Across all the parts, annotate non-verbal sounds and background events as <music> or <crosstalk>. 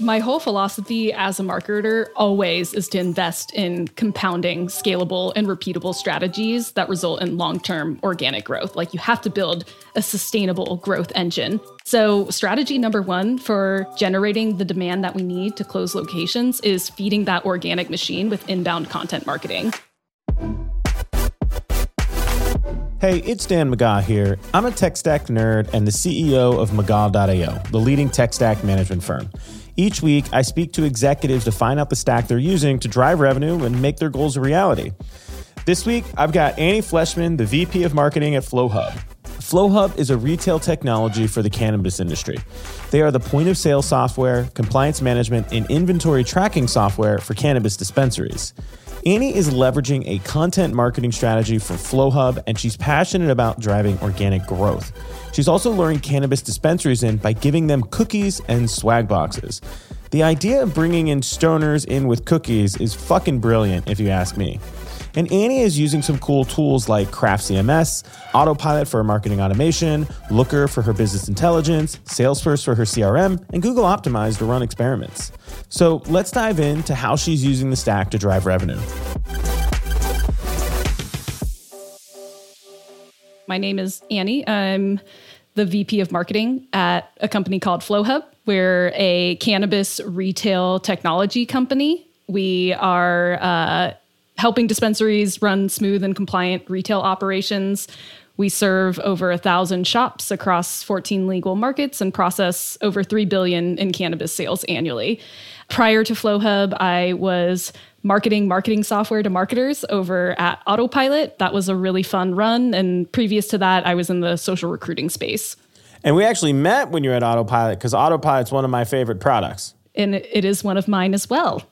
My whole philosophy as a marketer always is to invest in compounding, scalable, and repeatable strategies that result in long term organic growth. Like you have to build a sustainable growth engine. So, strategy number one for generating the demand that we need to close locations is feeding that organic machine with inbound content marketing. Hey, it's Dan McGaw here. I'm a tech stack nerd and the CEO of McGaw.io, the leading tech stack management firm. Each week, I speak to executives to find out the stack they're using to drive revenue and make their goals a reality. This week, I've got Annie Fleshman, the VP of Marketing at FlowHub. FlowHub is a retail technology for the cannabis industry. They are the point of sale software, compliance management, and inventory tracking software for cannabis dispensaries. Annie is leveraging a content marketing strategy for FlowHub, and she's passionate about driving organic growth. She's also luring cannabis dispensaries in by giving them cookies and swag boxes. The idea of bringing in stoners in with cookies is fucking brilliant, if you ask me. And Annie is using some cool tools like Craft CMS, Autopilot for marketing automation, Looker for her business intelligence, Salesforce for her CRM, and Google Optimize to run experiments. So let's dive into how she's using the stack to drive revenue. My name is Annie. I'm the VP of marketing at a company called FlowHub. We're a cannabis retail technology company. We are uh, helping dispensaries run smooth and compliant retail operations. We serve over a thousand shops across 14 legal markets and process over 3 billion in cannabis sales annually. Prior to FlowHub, I was marketing marketing software to marketers over at Autopilot. That was a really fun run. And previous to that, I was in the social recruiting space. And we actually met when you were at Autopilot because Autopilot's one of my favorite products. And it is one of mine as well.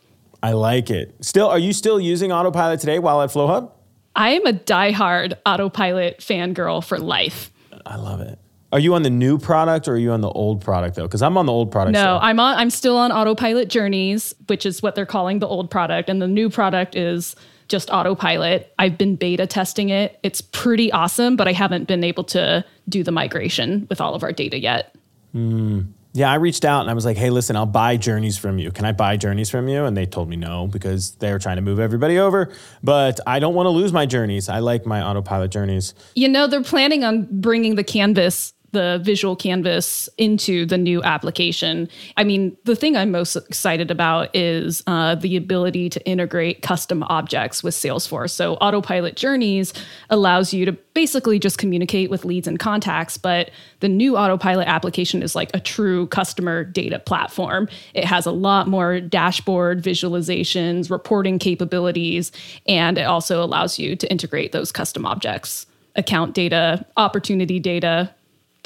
I like it. Still, are you still using Autopilot today while at FlowHub? I am a diehard Autopilot fangirl for life. I love it. Are you on the new product or are you on the old product though? Because I'm on the old product. No, still. I'm on. I'm still on Autopilot Journeys, which is what they're calling the old product, and the new product is just Autopilot. I've been beta testing it. It's pretty awesome, but I haven't been able to do the migration with all of our data yet. Mm. Yeah, I reached out and I was like, hey, listen, I'll buy journeys from you. Can I buy journeys from you? And they told me no because they're trying to move everybody over. But I don't want to lose my journeys. I like my autopilot journeys. You know, they're planning on bringing the canvas the visual canvas into the new application. I mean, the thing I'm most excited about is uh, the ability to integrate custom objects with Salesforce. So, Autopilot Journeys allows you to basically just communicate with leads and contacts, but the new Autopilot application is like a true customer data platform. It has a lot more dashboard visualizations, reporting capabilities, and it also allows you to integrate those custom objects account data, opportunity data,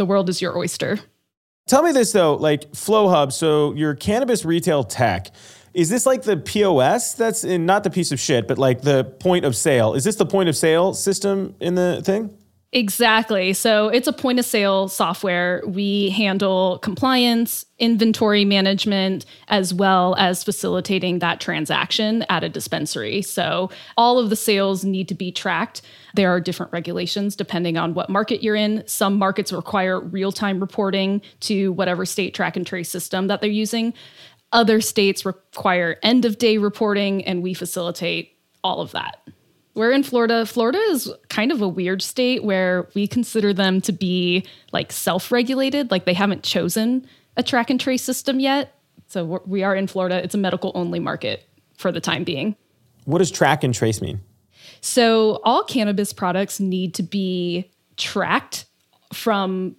the world is your oyster. Tell me this though, like FlowHub, so your cannabis retail tech, is this like the POS that's in not the piece of shit, but like the point of sale? Is this the point of sale system in the thing? Exactly. So it's a point of sale software. We handle compliance, inventory management, as well as facilitating that transaction at a dispensary. So all of the sales need to be tracked. There are different regulations depending on what market you're in. Some markets require real time reporting to whatever state track and trace system that they're using. Other states require end of day reporting, and we facilitate all of that. We're in Florida. Florida is kind of a weird state where we consider them to be like self regulated, like they haven't chosen a track and trace system yet. So we are in Florida. It's a medical only market for the time being. What does track and trace mean? So all cannabis products need to be tracked from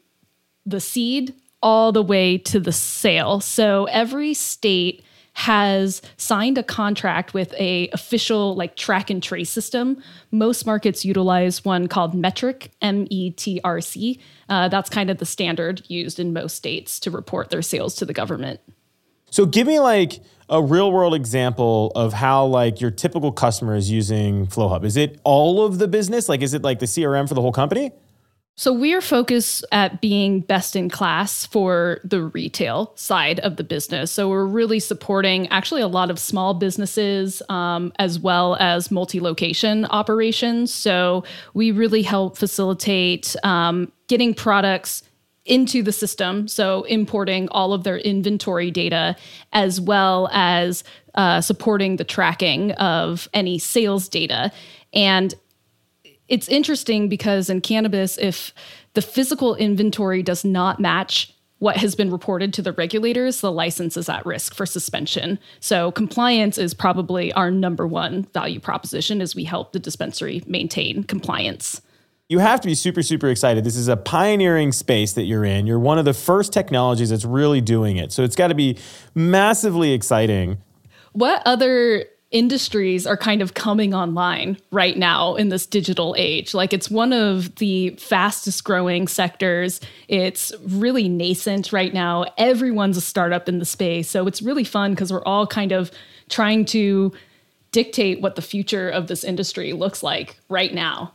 the seed all the way to the sale. So every state has signed a contract with a official like track and trace system. Most markets utilize one called Metrc, M E T R C. Uh, that's kind of the standard used in most states to report their sales to the government. So give me like a real world example of how like your typical customer is using FlowHub. Is it all of the business? Like is it like the CRM for the whole company? So we're focused at being best in class for the retail side of the business. So we're really supporting actually a lot of small businesses um, as well as multi-location operations. So we really help facilitate um, getting products into the system. So, importing all of their inventory data as well as uh, supporting the tracking of any sales data. And it's interesting because in cannabis, if the physical inventory does not match what has been reported to the regulators, the license is at risk for suspension. So compliance is probably our number one value proposition as we help the dispensary maintain compliance. You have to be super, super excited. This is a pioneering space that you're in. You're one of the first technologies that's really doing it. So it's got to be massively exciting. What other industries are kind of coming online right now in this digital age. Like it's one of the fastest growing sectors. It's really nascent right now. Everyone's a startup in the space. So it's really fun because we're all kind of trying to dictate what the future of this industry looks like right now.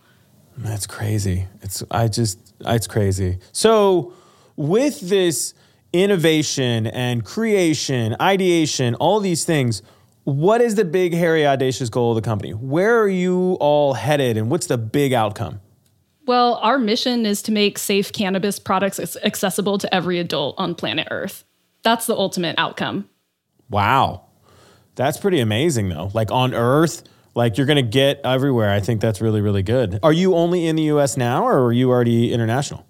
That's crazy. It's I just it's crazy. So with this innovation and creation, ideation, all these things, what is the big, hairy, audacious goal of the company? Where are you all headed, and what's the big outcome? Well, our mission is to make safe cannabis products accessible to every adult on planet Earth. That's the ultimate outcome. Wow. That's pretty amazing, though. Like on Earth, like you're going to get everywhere. I think that's really, really good. Are you only in the US now, or are you already international?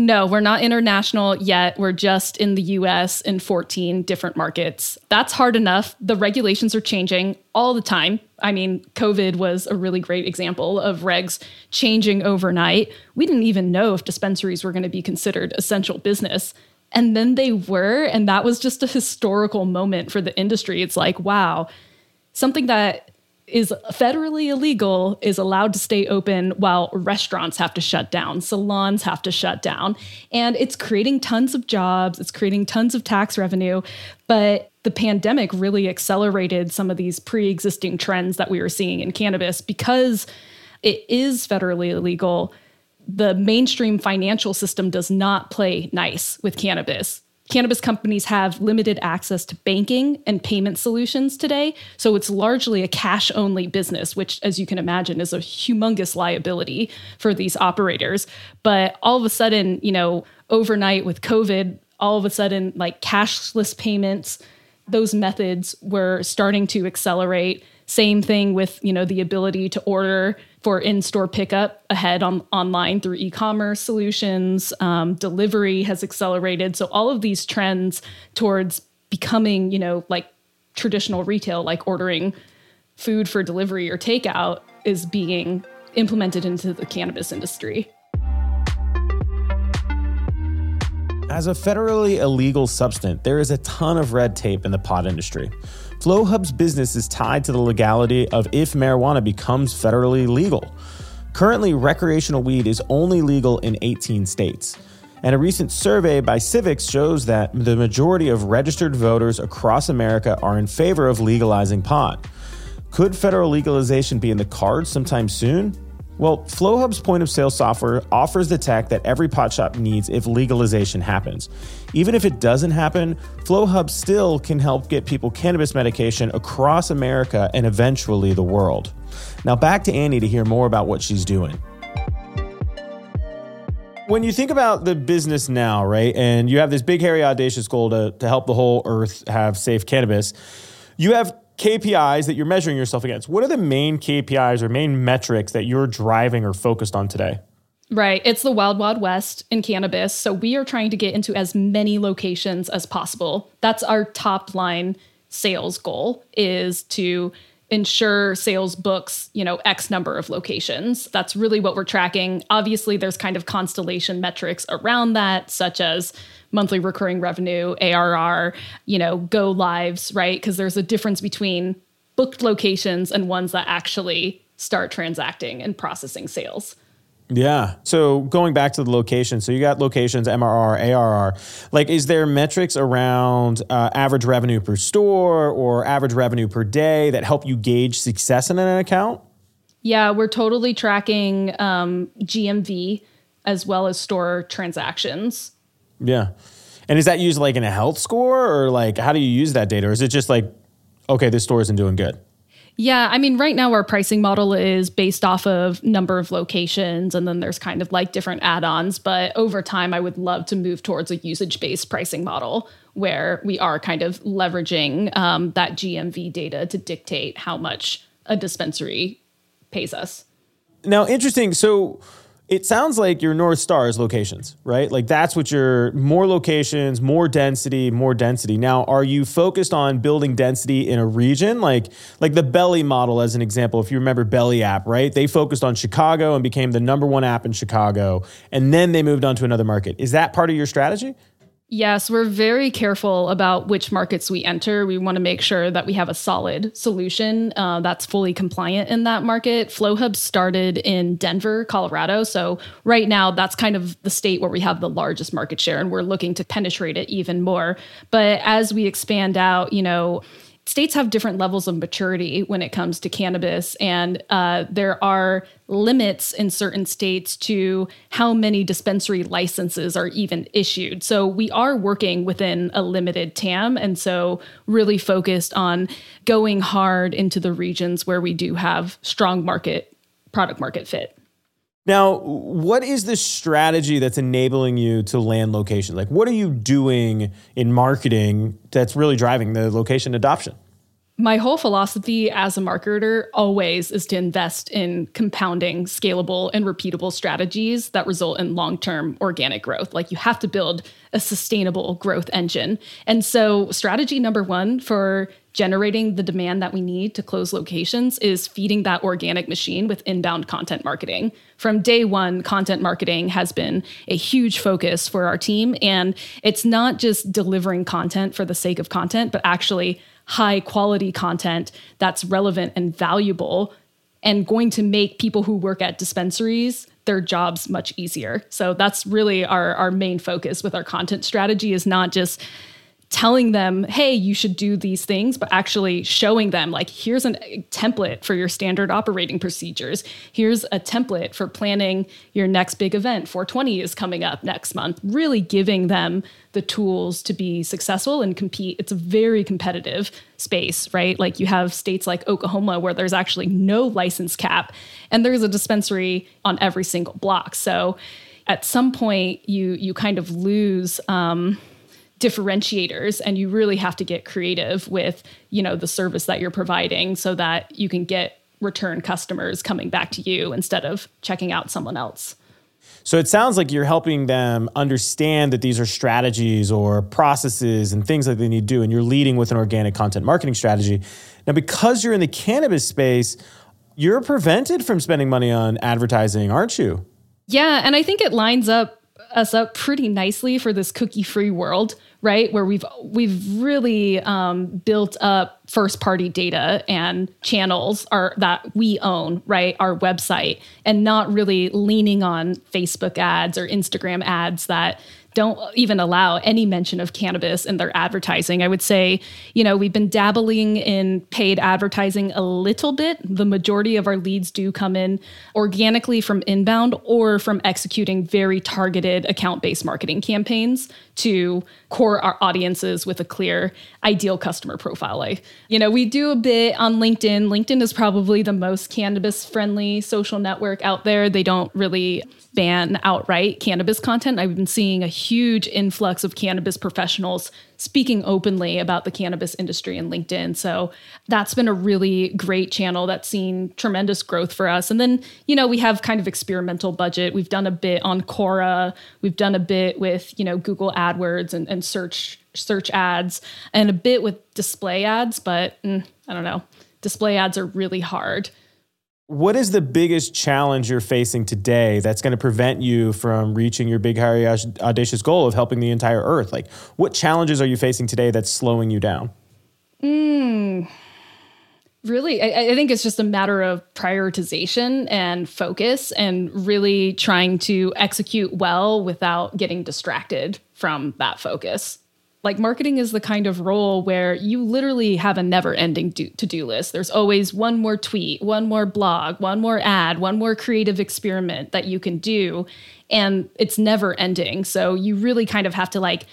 No, we're not international yet. We're just in the US in 14 different markets. That's hard enough. The regulations are changing all the time. I mean, COVID was a really great example of regs changing overnight. We didn't even know if dispensaries were going to be considered essential business. And then they were. And that was just a historical moment for the industry. It's like, wow, something that is federally illegal is allowed to stay open while restaurants have to shut down, salons have to shut down. And it's creating tons of jobs, it's creating tons of tax revenue. But the pandemic really accelerated some of these pre existing trends that we were seeing in cannabis because it is federally illegal. The mainstream financial system does not play nice with cannabis cannabis companies have limited access to banking and payment solutions today. So it's largely a cash only business, which, as you can imagine, is a humongous liability for these operators. But all of a sudden, you know, overnight with COVID, all of a sudden, like cashless payments, those methods were starting to accelerate. Same thing with, you know, the ability to order for in-store pickup ahead on online through e-commerce solutions. Um, delivery has accelerated. So all of these trends towards becoming, you know, like traditional retail, like ordering food for delivery or takeout, is being implemented into the cannabis industry. As a federally illegal substance, there is a ton of red tape in the pot industry. FlowHub's business is tied to the legality of if marijuana becomes federally legal. Currently, recreational weed is only legal in 18 states. And a recent survey by Civiqs shows that the majority of registered voters across America are in favor of legalizing pot. Could federal legalization be in the cards sometime soon? Well, FlowHub's point of sale software offers the tech that every pot shop needs if legalization happens. Even if it doesn't happen, FlowHub still can help get people cannabis medication across America and eventually the world. Now, back to Annie to hear more about what she's doing. When you think about the business now, right, and you have this big, hairy, audacious goal to, to help the whole earth have safe cannabis, you have KPIs that you're measuring yourself against. What are the main KPIs or main metrics that you're driving or focused on today? Right. It's the wild, wild west in cannabis. So we are trying to get into as many locations as possible. That's our top line sales goal is to ensure sales books, you know, X number of locations. That's really what we're tracking. Obviously, there's kind of constellation metrics around that, such as monthly recurring revenue, ARR, you know, go lives, right? Because there's a difference between booked locations and ones that actually start transacting and processing sales. Yeah. So going back to the location, so you got locations, MRR, ARR. Like, is there metrics around uh, average revenue per store or average revenue per day that help you gauge success in an account? Yeah, we're totally tracking um, GMV as well as store transactions. Yeah. And is that used like in a health score or like how do you use that data? Or is it just like, okay, this store isn't doing good? Yeah, I mean, right now our pricing model is based off of number of locations, and then there's kind of like different add ons. But over time, I would love to move towards a usage based pricing model where we are kind of leveraging um, that GMV data to dictate how much a dispensary pays us. Now, interesting. So, it sounds like your North Star is locations, right? Like that's what your more locations, more density, more density. Now, are you focused on building density in a region? Like like the Belly model as an example, if you remember Belly app, right? They focused on Chicago and became the number one app in Chicago, and then they moved on to another market. Is that part of your strategy? Yes, we're very careful about which markets we enter. We want to make sure that we have a solid solution uh, that's fully compliant in that market. FlowHub started in Denver, Colorado. So, right now, that's kind of the state where we have the largest market share, and we're looking to penetrate it even more. But as we expand out, you know, states have different levels of maturity when it comes to cannabis, and uh, there are limits in certain states to how many dispensary licenses are even issued. So we are working within a limited TAM, and so really focused on going hard into the regions where we do have strong market product market fit. Now, what is the strategy that's enabling you to land location? Like, what are you doing in marketing that's really driving the location adoption? My whole philosophy as a marketer always is to invest in compounding, scalable, and repeatable strategies that result in long term organic growth. Like, you have to build a sustainable growth engine. And so, strategy number one for generating the demand that we need to close locations is feeding that organic machine with inbound content marketing. From day one, content marketing has been a huge focus for our team. And it's not just delivering content for the sake of content, but actually high quality content that's relevant and valuable and going to make people who work at dispensaries their jobs much easier. So that's really our, our main focus with our content strategy is not just telling them, hey, you should do these things, but actually showing them, like, here's a template for your standard operating procedures. Here's a template for planning your next big event. 420 is coming up next month. Really giving them the tools to be successful and compete. It's a very competitive space, right? Like, you have states like Oklahoma where there's actually no license cap, and there's a dispensary on every single block. So, at some point, you you kind of lose um, differentiators and you really have to get creative with you know the service that you're providing so that you can get return customers coming back to you instead of checking out someone else. So it sounds like you're helping them understand that these are strategies or processes and things that they need to do and you're leading with an organic content marketing strategy. Now because you're in the cannabis space you're prevented from spending money on advertising aren't you? Yeah and i think it lines up us up pretty nicely for this cookie free world right? Where we've we've really um, built up first party data and channels are that we own right? Our website and not really leaning on facebook ads or instagram ads that don't even allow any mention of cannabis in their advertising. I would say, you know, we've been dabbling in paid advertising a little bit. The majority of our leads do come in organically from inbound or from executing very targeted account based marketing campaigns to core our audiences with a clear ideal customer profile. Like, you know, we do a bit on LinkedIn. LinkedIn is probably the most cannabis friendly social network out there. They don't really ban outright cannabis content. I've been seeing a huge influx of cannabis professionals speaking openly about the cannabis industry in LinkedIn. So that's been a really great channel that's seen tremendous growth for us. And then, you know, we have kind of experimental budget. We've done a bit on Quora. We've done a bit with, you know, Google AdWords and, and search search ads and a bit with display ads, but mm, I don't know. Display ads are really hard what is the biggest challenge you're facing today that's going to prevent you from reaching your big, hairy, audacious goal of helping the entire earth? Like, what challenges are you facing today that's slowing you down? Mm, really, I, I think it's just a matter of prioritization and focus and really trying to execute well without getting distracted from that focus like marketing is the kind of role where you literally have a never ending to do list. There's always one more tweet, one more blog, one more ad, one more creative experiment that you can do. And it's never ending. So you really kind of have to like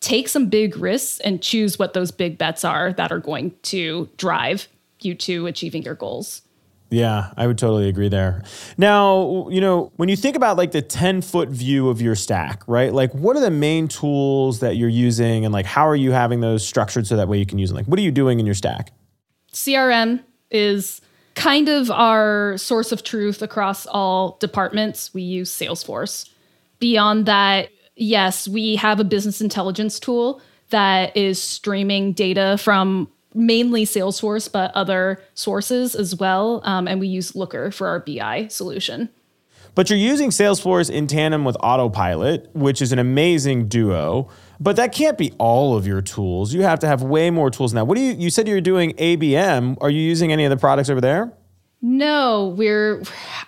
take some big risks and choose what those big bets are that are going to drive you to achieving your goals. Yeah, I would totally agree there. Now, you know, when you think about like the 10 foot view of your stack, right? Like, what are the main tools that you're using and like how are you having those structured so that way you can use them? Like, what are you doing in your stack? CRM is kind of our source of truth across all departments. We use Salesforce. Beyond that, yes, we have a business intelligence tool that is streaming data from mainly Salesforce, but other sources as well. Um, and we use Looker for our BI solution. But you're using Salesforce in tandem with Autopilot, which is an amazing duo. But that can't be all of your tools. You have to have way more tools now. What do you you said you're doing ABM. Are you using any of the products over there? No, we're.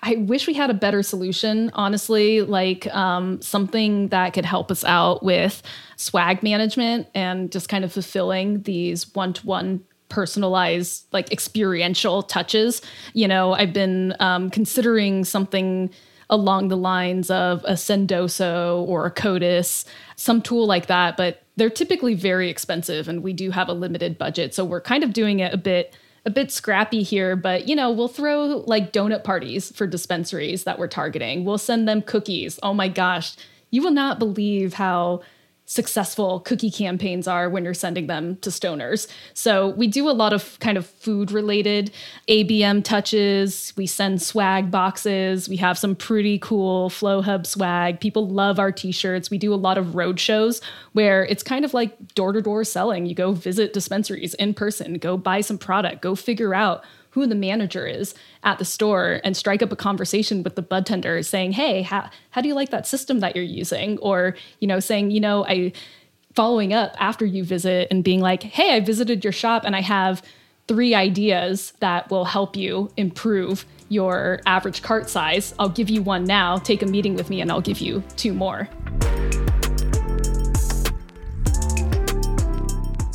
I wish we had a better solution, honestly, like um, something that could help us out with swag management and just kind of fulfilling these one to one personalized, like experiential touches. You know, I've been um, considering something along the lines of a Sendoso or a Codis, some tool like that, but they're typically very expensive and we do have a limited budget. So we're kind of doing it a bit a bit scrappy here, but you know, we'll throw like donut parties for dispensaries that we're targeting. We'll send them cookies. Oh my gosh, you will not believe how successful cookie campaigns are when you're sending them to stoners. So we do a lot of kind of food related ABM touches. We send swag boxes. We have some pretty cool FlowHub swag. People love our t-shirts. We do a lot of road shows where it's kind of like door to door selling. You go visit dispensaries in person, go buy some product, go figure out who the manager is at the store and strike up a conversation with the budtender saying, hey, how, how do you like that system that you're using? Or, you know, saying, you know, I following up after you visit and being like, hey, I visited your shop and I have three ideas that will help you improve your average cart size. I'll give you one now. Take a meeting with me and I'll give you two more.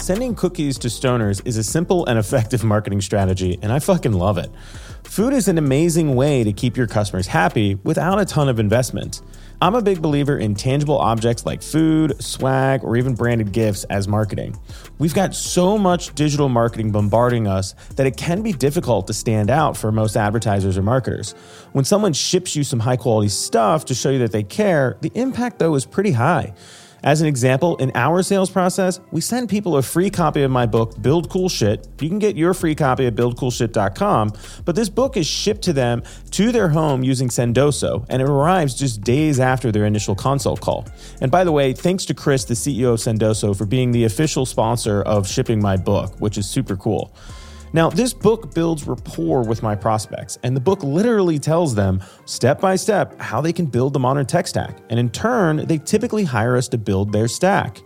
Sending cookies to stoners is a simple and effective marketing strategy, and I fucking love it. Food is an amazing way to keep your customers happy without a ton of investment. I'm a big believer in tangible objects like food, swag, or even branded gifts as marketing. We've got so much digital marketing bombarding us that it can be difficult to stand out for most advertisers or marketers. When someone ships you some high quality stuff to show you that they care, the impact though is pretty high. As an example, in our sales process, we send people a free copy of my book, Build Cool Shit. You can get your free copy at buildcoolshit.com, but this book is shipped to them to their home using Sendoso, and it arrives just days after their initial consult call. And by the way, thanks to Chris, the CEO of Sendoso, for being the official sponsor of shipping my book, which is super cool. Now, this book builds rapport with my prospects, and the book literally tells them step by step how they can build the modern tech stack. And in turn, they typically hire us to build their stack.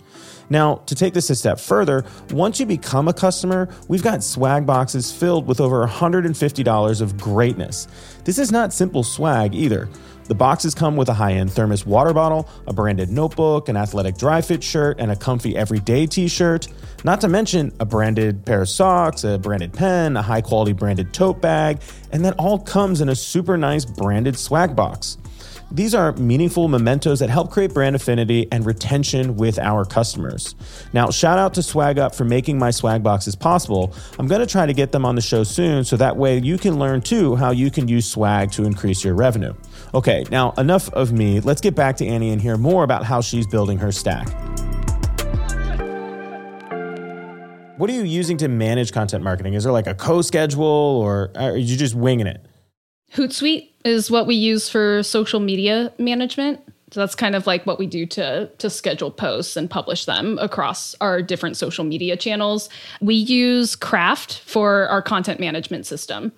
Now, to take this a step further, once you become a customer, we've got swag boxes filled with over $150 of greatness. This is not simple swag either. The boxes come with a high end thermos water bottle, a branded notebook, an athletic dry fit shirt, and a comfy everyday t shirt. Not to mention a branded pair of socks, a branded pen, a high quality branded tote bag, and that all comes in a super nice branded swag box. These are meaningful mementos that help create brand affinity and retention with our customers. Now, shout out to SwagUp for making my swag boxes possible. I'm going to try to get them on the show soon so that way you can learn too how you can use swag to increase your revenue. Okay, now enough of me. Let's get back to Annie and hear more about how she's building her stack. What are you using to manage content marketing? Is there like a CoSchedule or are you just winging it? Hootsuite is what we use for social media management. So that's kind of like what we do to to schedule posts and publish them across our different social media channels. We use Craft for our content management system.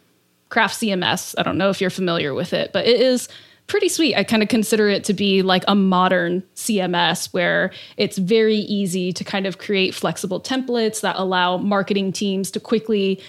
Craft CMS. I don't know if you're familiar with it, but it is pretty sweet. I kind of consider it to be like a modern CMS where it's very easy to kind of create flexible templates that allow marketing teams to quickly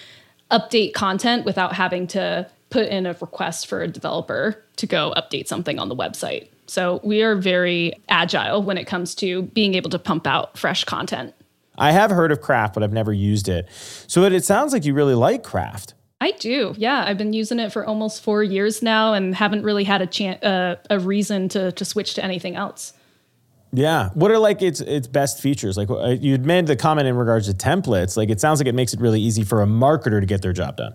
update content without having to put in a request for a developer to go update something on the website. So we are very agile when it comes to being able to pump out fresh content. I have heard of Craft, but I've never used it. So it, it sounds like you really like Craft. I do. Yeah, I've been using it for almost four years now, and haven't really had a chance, uh, a reason to to switch to anything else. Yeah. What are like its its best features? Like uh, you made the comment in regards to templates. Like it sounds like it makes it really easy for a marketer to get their job done.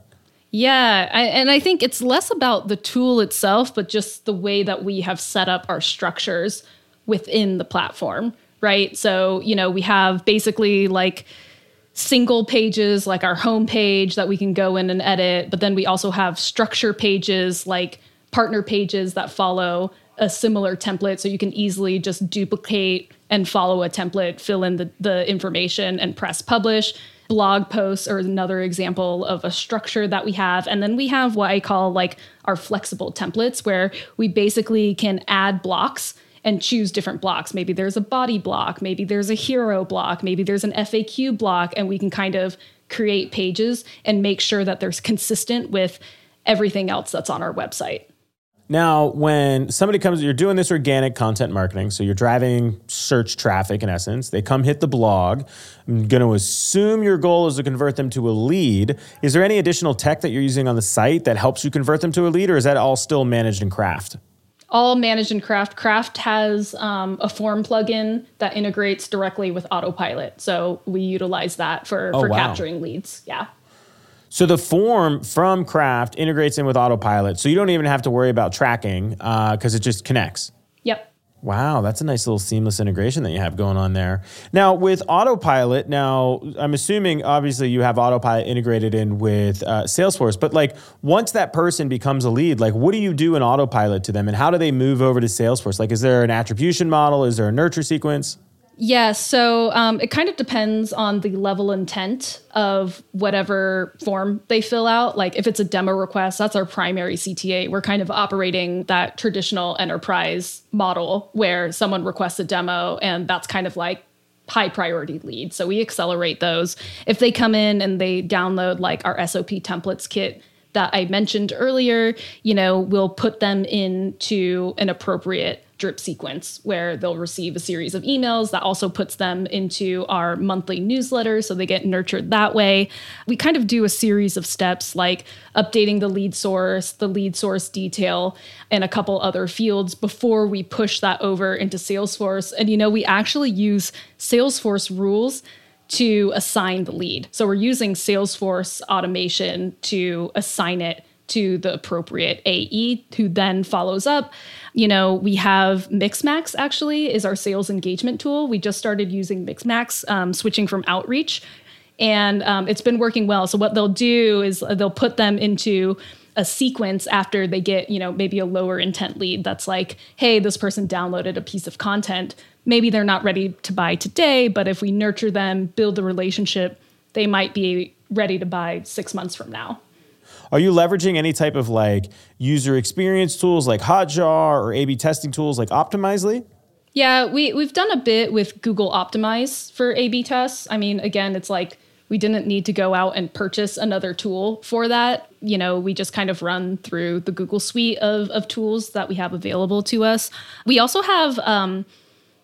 Yeah, I, and I think it's less about the tool itself, but just the way that we have set up our structures within the platform, right? So, you know, we have basically like single pages like our home page that we can go in and edit, but then we also have structure pages like partner pages that follow a similar template so you can easily just duplicate and follow a template, fill in the, the information and press publish. Blog posts are another example of a structure that we have. And then we have what I call like our flexible templates where we basically can add blocks and choose different blocks. Maybe there's a body block, maybe there's a hero block, maybe there's an FAQ block, and we can kind of create pages and make sure that they're consistent with everything else that's on our website. Now, when somebody comes, you're doing this organic content marketing, so you're driving search traffic in essence. They come hit the blog. I'm going to assume your goal is to convert them to a lead. Is there any additional tech that you're using on the site that helps you convert them to a lead, or is that all still managed in Craft? all managed in Craft. Craft has um, a form plugin that integrates directly with Autopilot, so we utilize that for oh, for wow. capturing leads. Yeah. So the form from Craft integrates in with Autopilot, so you don't even have to worry about tracking because uh, it just connects. Yep. Wow, that's a nice little seamless integration that you have going on there. Now, with Autopilot, now I'm assuming obviously you have Autopilot integrated in with uh, Salesforce, but like once that person becomes a lead, like what do you do in Autopilot to them and how do they move over to Salesforce? Like, is there an attribution model? Is there a nurture sequence? Yeah, so um, it kind of depends on the level intent of whatever form they fill out. Like if it's a demo request, that's our primary CTA. We're kind of operating that traditional enterprise model where someone requests a demo and that's kind of like high priority lead. So we accelerate those. If they come in and they download like our SOP templates kit, that I mentioned earlier, you know, we'll put them into an appropriate drip sequence where they'll receive a series of emails that also puts them into our monthly newsletter so they get nurtured that way. We kind of do a series of steps like updating the lead source, the lead source detail, and a couple other fields before we push that over into Salesforce. And you know, we actually use Salesforce rules to assign the lead. So we're using Salesforce automation to assign it to the appropriate AE who then follows up. You know, we have Mixmax actually is our sales engagement tool. We just started using Mixmax, um, switching from Outreach, and um, it's been working well. So what they'll do is they'll put them into a sequence after they get, you know, maybe a lower intent lead that's like, hey, this person downloaded a piece of content. Maybe they're not ready to buy today, but if we nurture them, build the relationship, they might be ready to buy six months from now. Are you leveraging any type of like user experience tools like Hotjar or A/B testing tools like Optimizely? Yeah, we we've done a bit with Google Optimize for A/B tests. I mean, again, it's like we didn't need to go out and purchase another tool for that. You know, we just kind of run through the Google suite of, of tools that we have available to us. We also have um,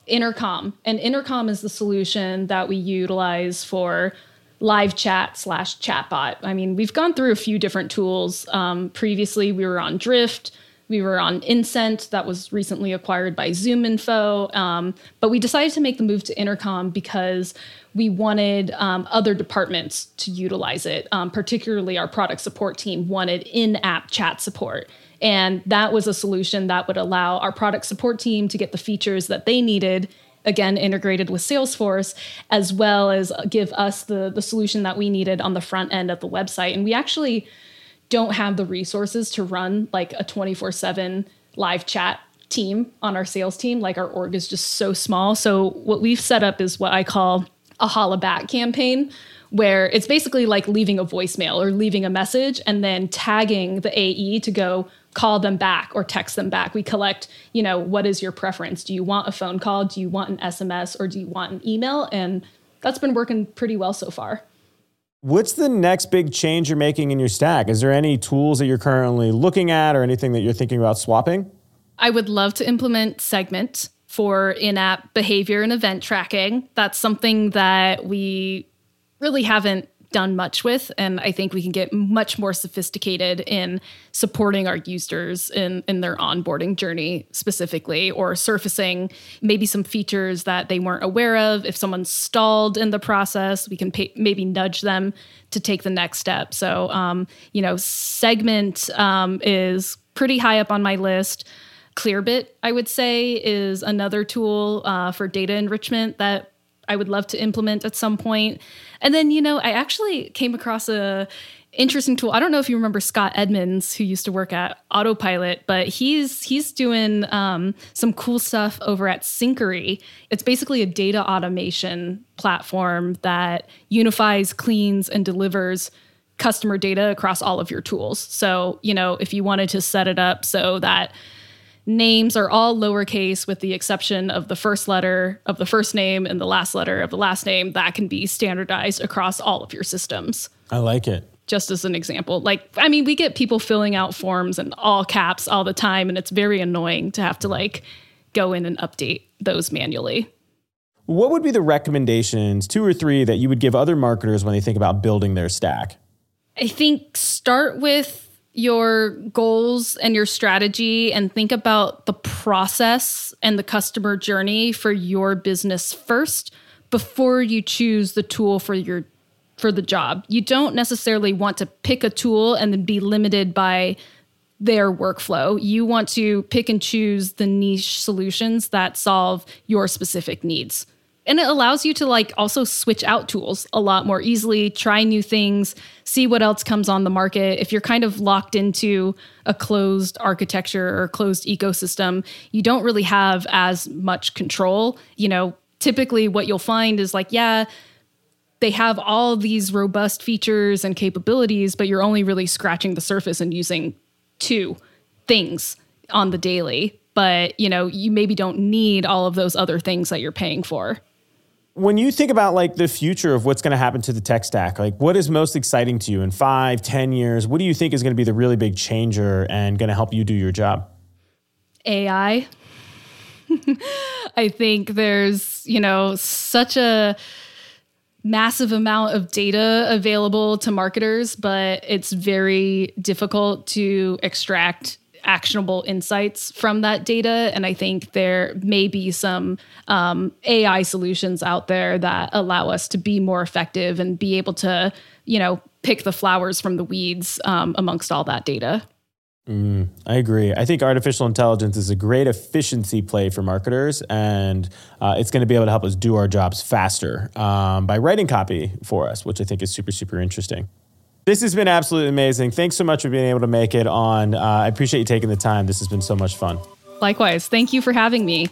Intercom, and Intercom is the solution that we utilize for live chat slash chatbot. I mean, we've gone through a few different tools. Um, previously, we were on Drift. We were on Insent, that was recently acquired by ZoomInfo. Um, but we decided to make the move to Intercom because we wanted um, other departments to utilize it. Um, particularly, our product support team wanted in app chat support. And that was a solution that would allow our product support team to get the features that they needed again integrated with Salesforce, as well as give us the, the solution that we needed on the front end of the website. And we actually don't have the resources to run like a 24 7 live chat team on our sales team. Like our org is just so small. So what we've set up is what I call a holla back campaign where it's basically like leaving a voicemail or leaving a message and then tagging the AE to go, call them back or text them back. We collect, you know, what is your preference? Do you want a phone call? Do you want an SMS or do you want an email? And that's been working pretty well so far. What's the next big change you're making in your stack? Is there any tools that you're currently looking at or anything that you're thinking about swapping? I would love to implement Segment for in app behavior and event tracking. That's something that we really haven't done much with. And I think we can get much more sophisticated in supporting our users in, in their onboarding journey specifically, or surfacing maybe some features that they weren't aware of. If someone's stalled in the process, we can pay, maybe nudge them to take the next step. So, um, you know, Segment um, is pretty high up on my list. Clearbit, I would say, is another tool uh, for data enrichment that I would love to implement at some point. And then, you know, I actually came across a interesting tool. I don't know if you remember Scott Edmonds, who used to work at Autopilot, but he's he's doing um, some cool stuff over at Syncari. It's basically a data automation platform that unifies, cleans, and delivers customer data across all of your tools. So, you know, if you wanted to set it up so that names are all lowercase with the exception of the first letter of the first name and the last letter of the last name. That can be standardized across all of your systems. I like it. Just as an example, like, I mean, we get people filling out forms in all caps all the time, and it's very annoying to have to like go in and update those manually. What would be the recommendations, two or three, that you would give other marketers when they think about building their stack? I think start with your goals and your strategy and think about the process and the customer journey for your business first before you choose the tool for your for the job. You don't necessarily want to pick a tool and then be limited by their workflow. You want to pick and choose the niche solutions that solve your specific needs and it allows you to like also switch out tools a lot more easily try new things see what else comes on the market. If you're kind of locked into a closed architecture or closed ecosystem you don't really have as much control. You know typically what you'll find is like yeah they have all these robust features and capabilities but you're only really scratching the surface and using two things on the daily. But you know you maybe don't need all of those other things that you're paying for when you think about like the future of what's going to happen to the tech stack like what is most exciting to you in five ten years? What do you think is going to be the really big changer and going to help you do your job? Ai <laughs> i think there's you know such a massive amount of data available to marketers but it's very difficult to extract actionable insights from that data. And I think there may be some um, AI solutions out there that allow us to be more effective and be able to, you know, pick the flowers from the weeds um, amongst all that data. Mm, I agree. I think artificial intelligence is a great efficiency play for marketers, and uh, it's going to be able to help us do our jobs faster um, by writing copy for us, which I think is super, super interesting. This has been absolutely amazing. Thanks so much for being able to make it on. Uh, I appreciate you taking the time. This has been so much fun. Likewise. Thank you for having me.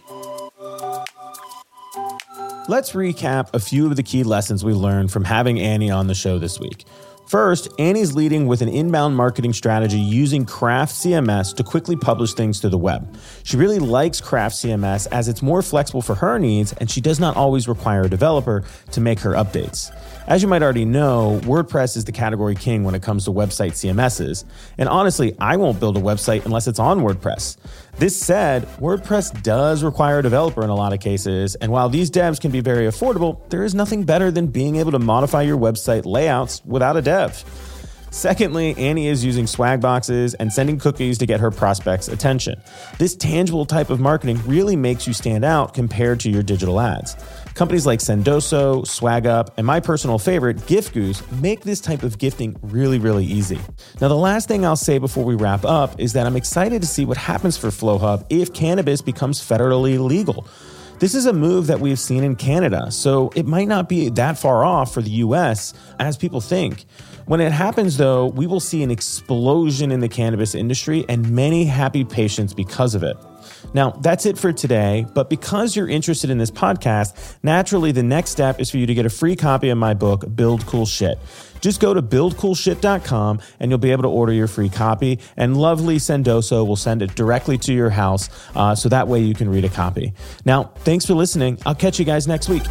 Let's recap a few of the key lessons we learned from having Annie on the show this week. First, Annie's leading with an inbound marketing strategy using Craft CMS to quickly publish things to the web. She really likes Craft CMS as it's more flexible for her needs and she does not always require a developer to make her updates. As you might already know, WordPress is the category king when it comes to website CMSs. And honestly, I won't build a website unless it's on WordPress. This said, WordPress does require a developer in a lot of cases, and while these devs can be very affordable, there is nothing better than being able to modify your website layouts without a dev. Secondly, Annie is using swag boxes and sending cookies to get her prospects' attention. This tangible type of marketing really makes you stand out compared to your digital ads. Companies like Sendoso, SwagUp, and my personal favorite, GiftGoose, make this type of gifting really, really easy. Now, the last thing I'll say before we wrap up is that I'm excited to see what happens for FlowHub if cannabis becomes federally legal. This is a move that we've seen in Canada, so it might not be that far off for the US as people think. When it happens, though, we will see an explosion in the cannabis industry and many happy patients because of it. Now, that's it for today, but because you're interested in this podcast, naturally the next step is for you to get a free copy of my book, Build Cool Shit. Just go to buildcoolshit.com and you'll be able to order your free copy. And lovely Sendoso will send it directly to your house uh, so that way you can read a copy. Now, thanks for listening. I'll catch you guys next week.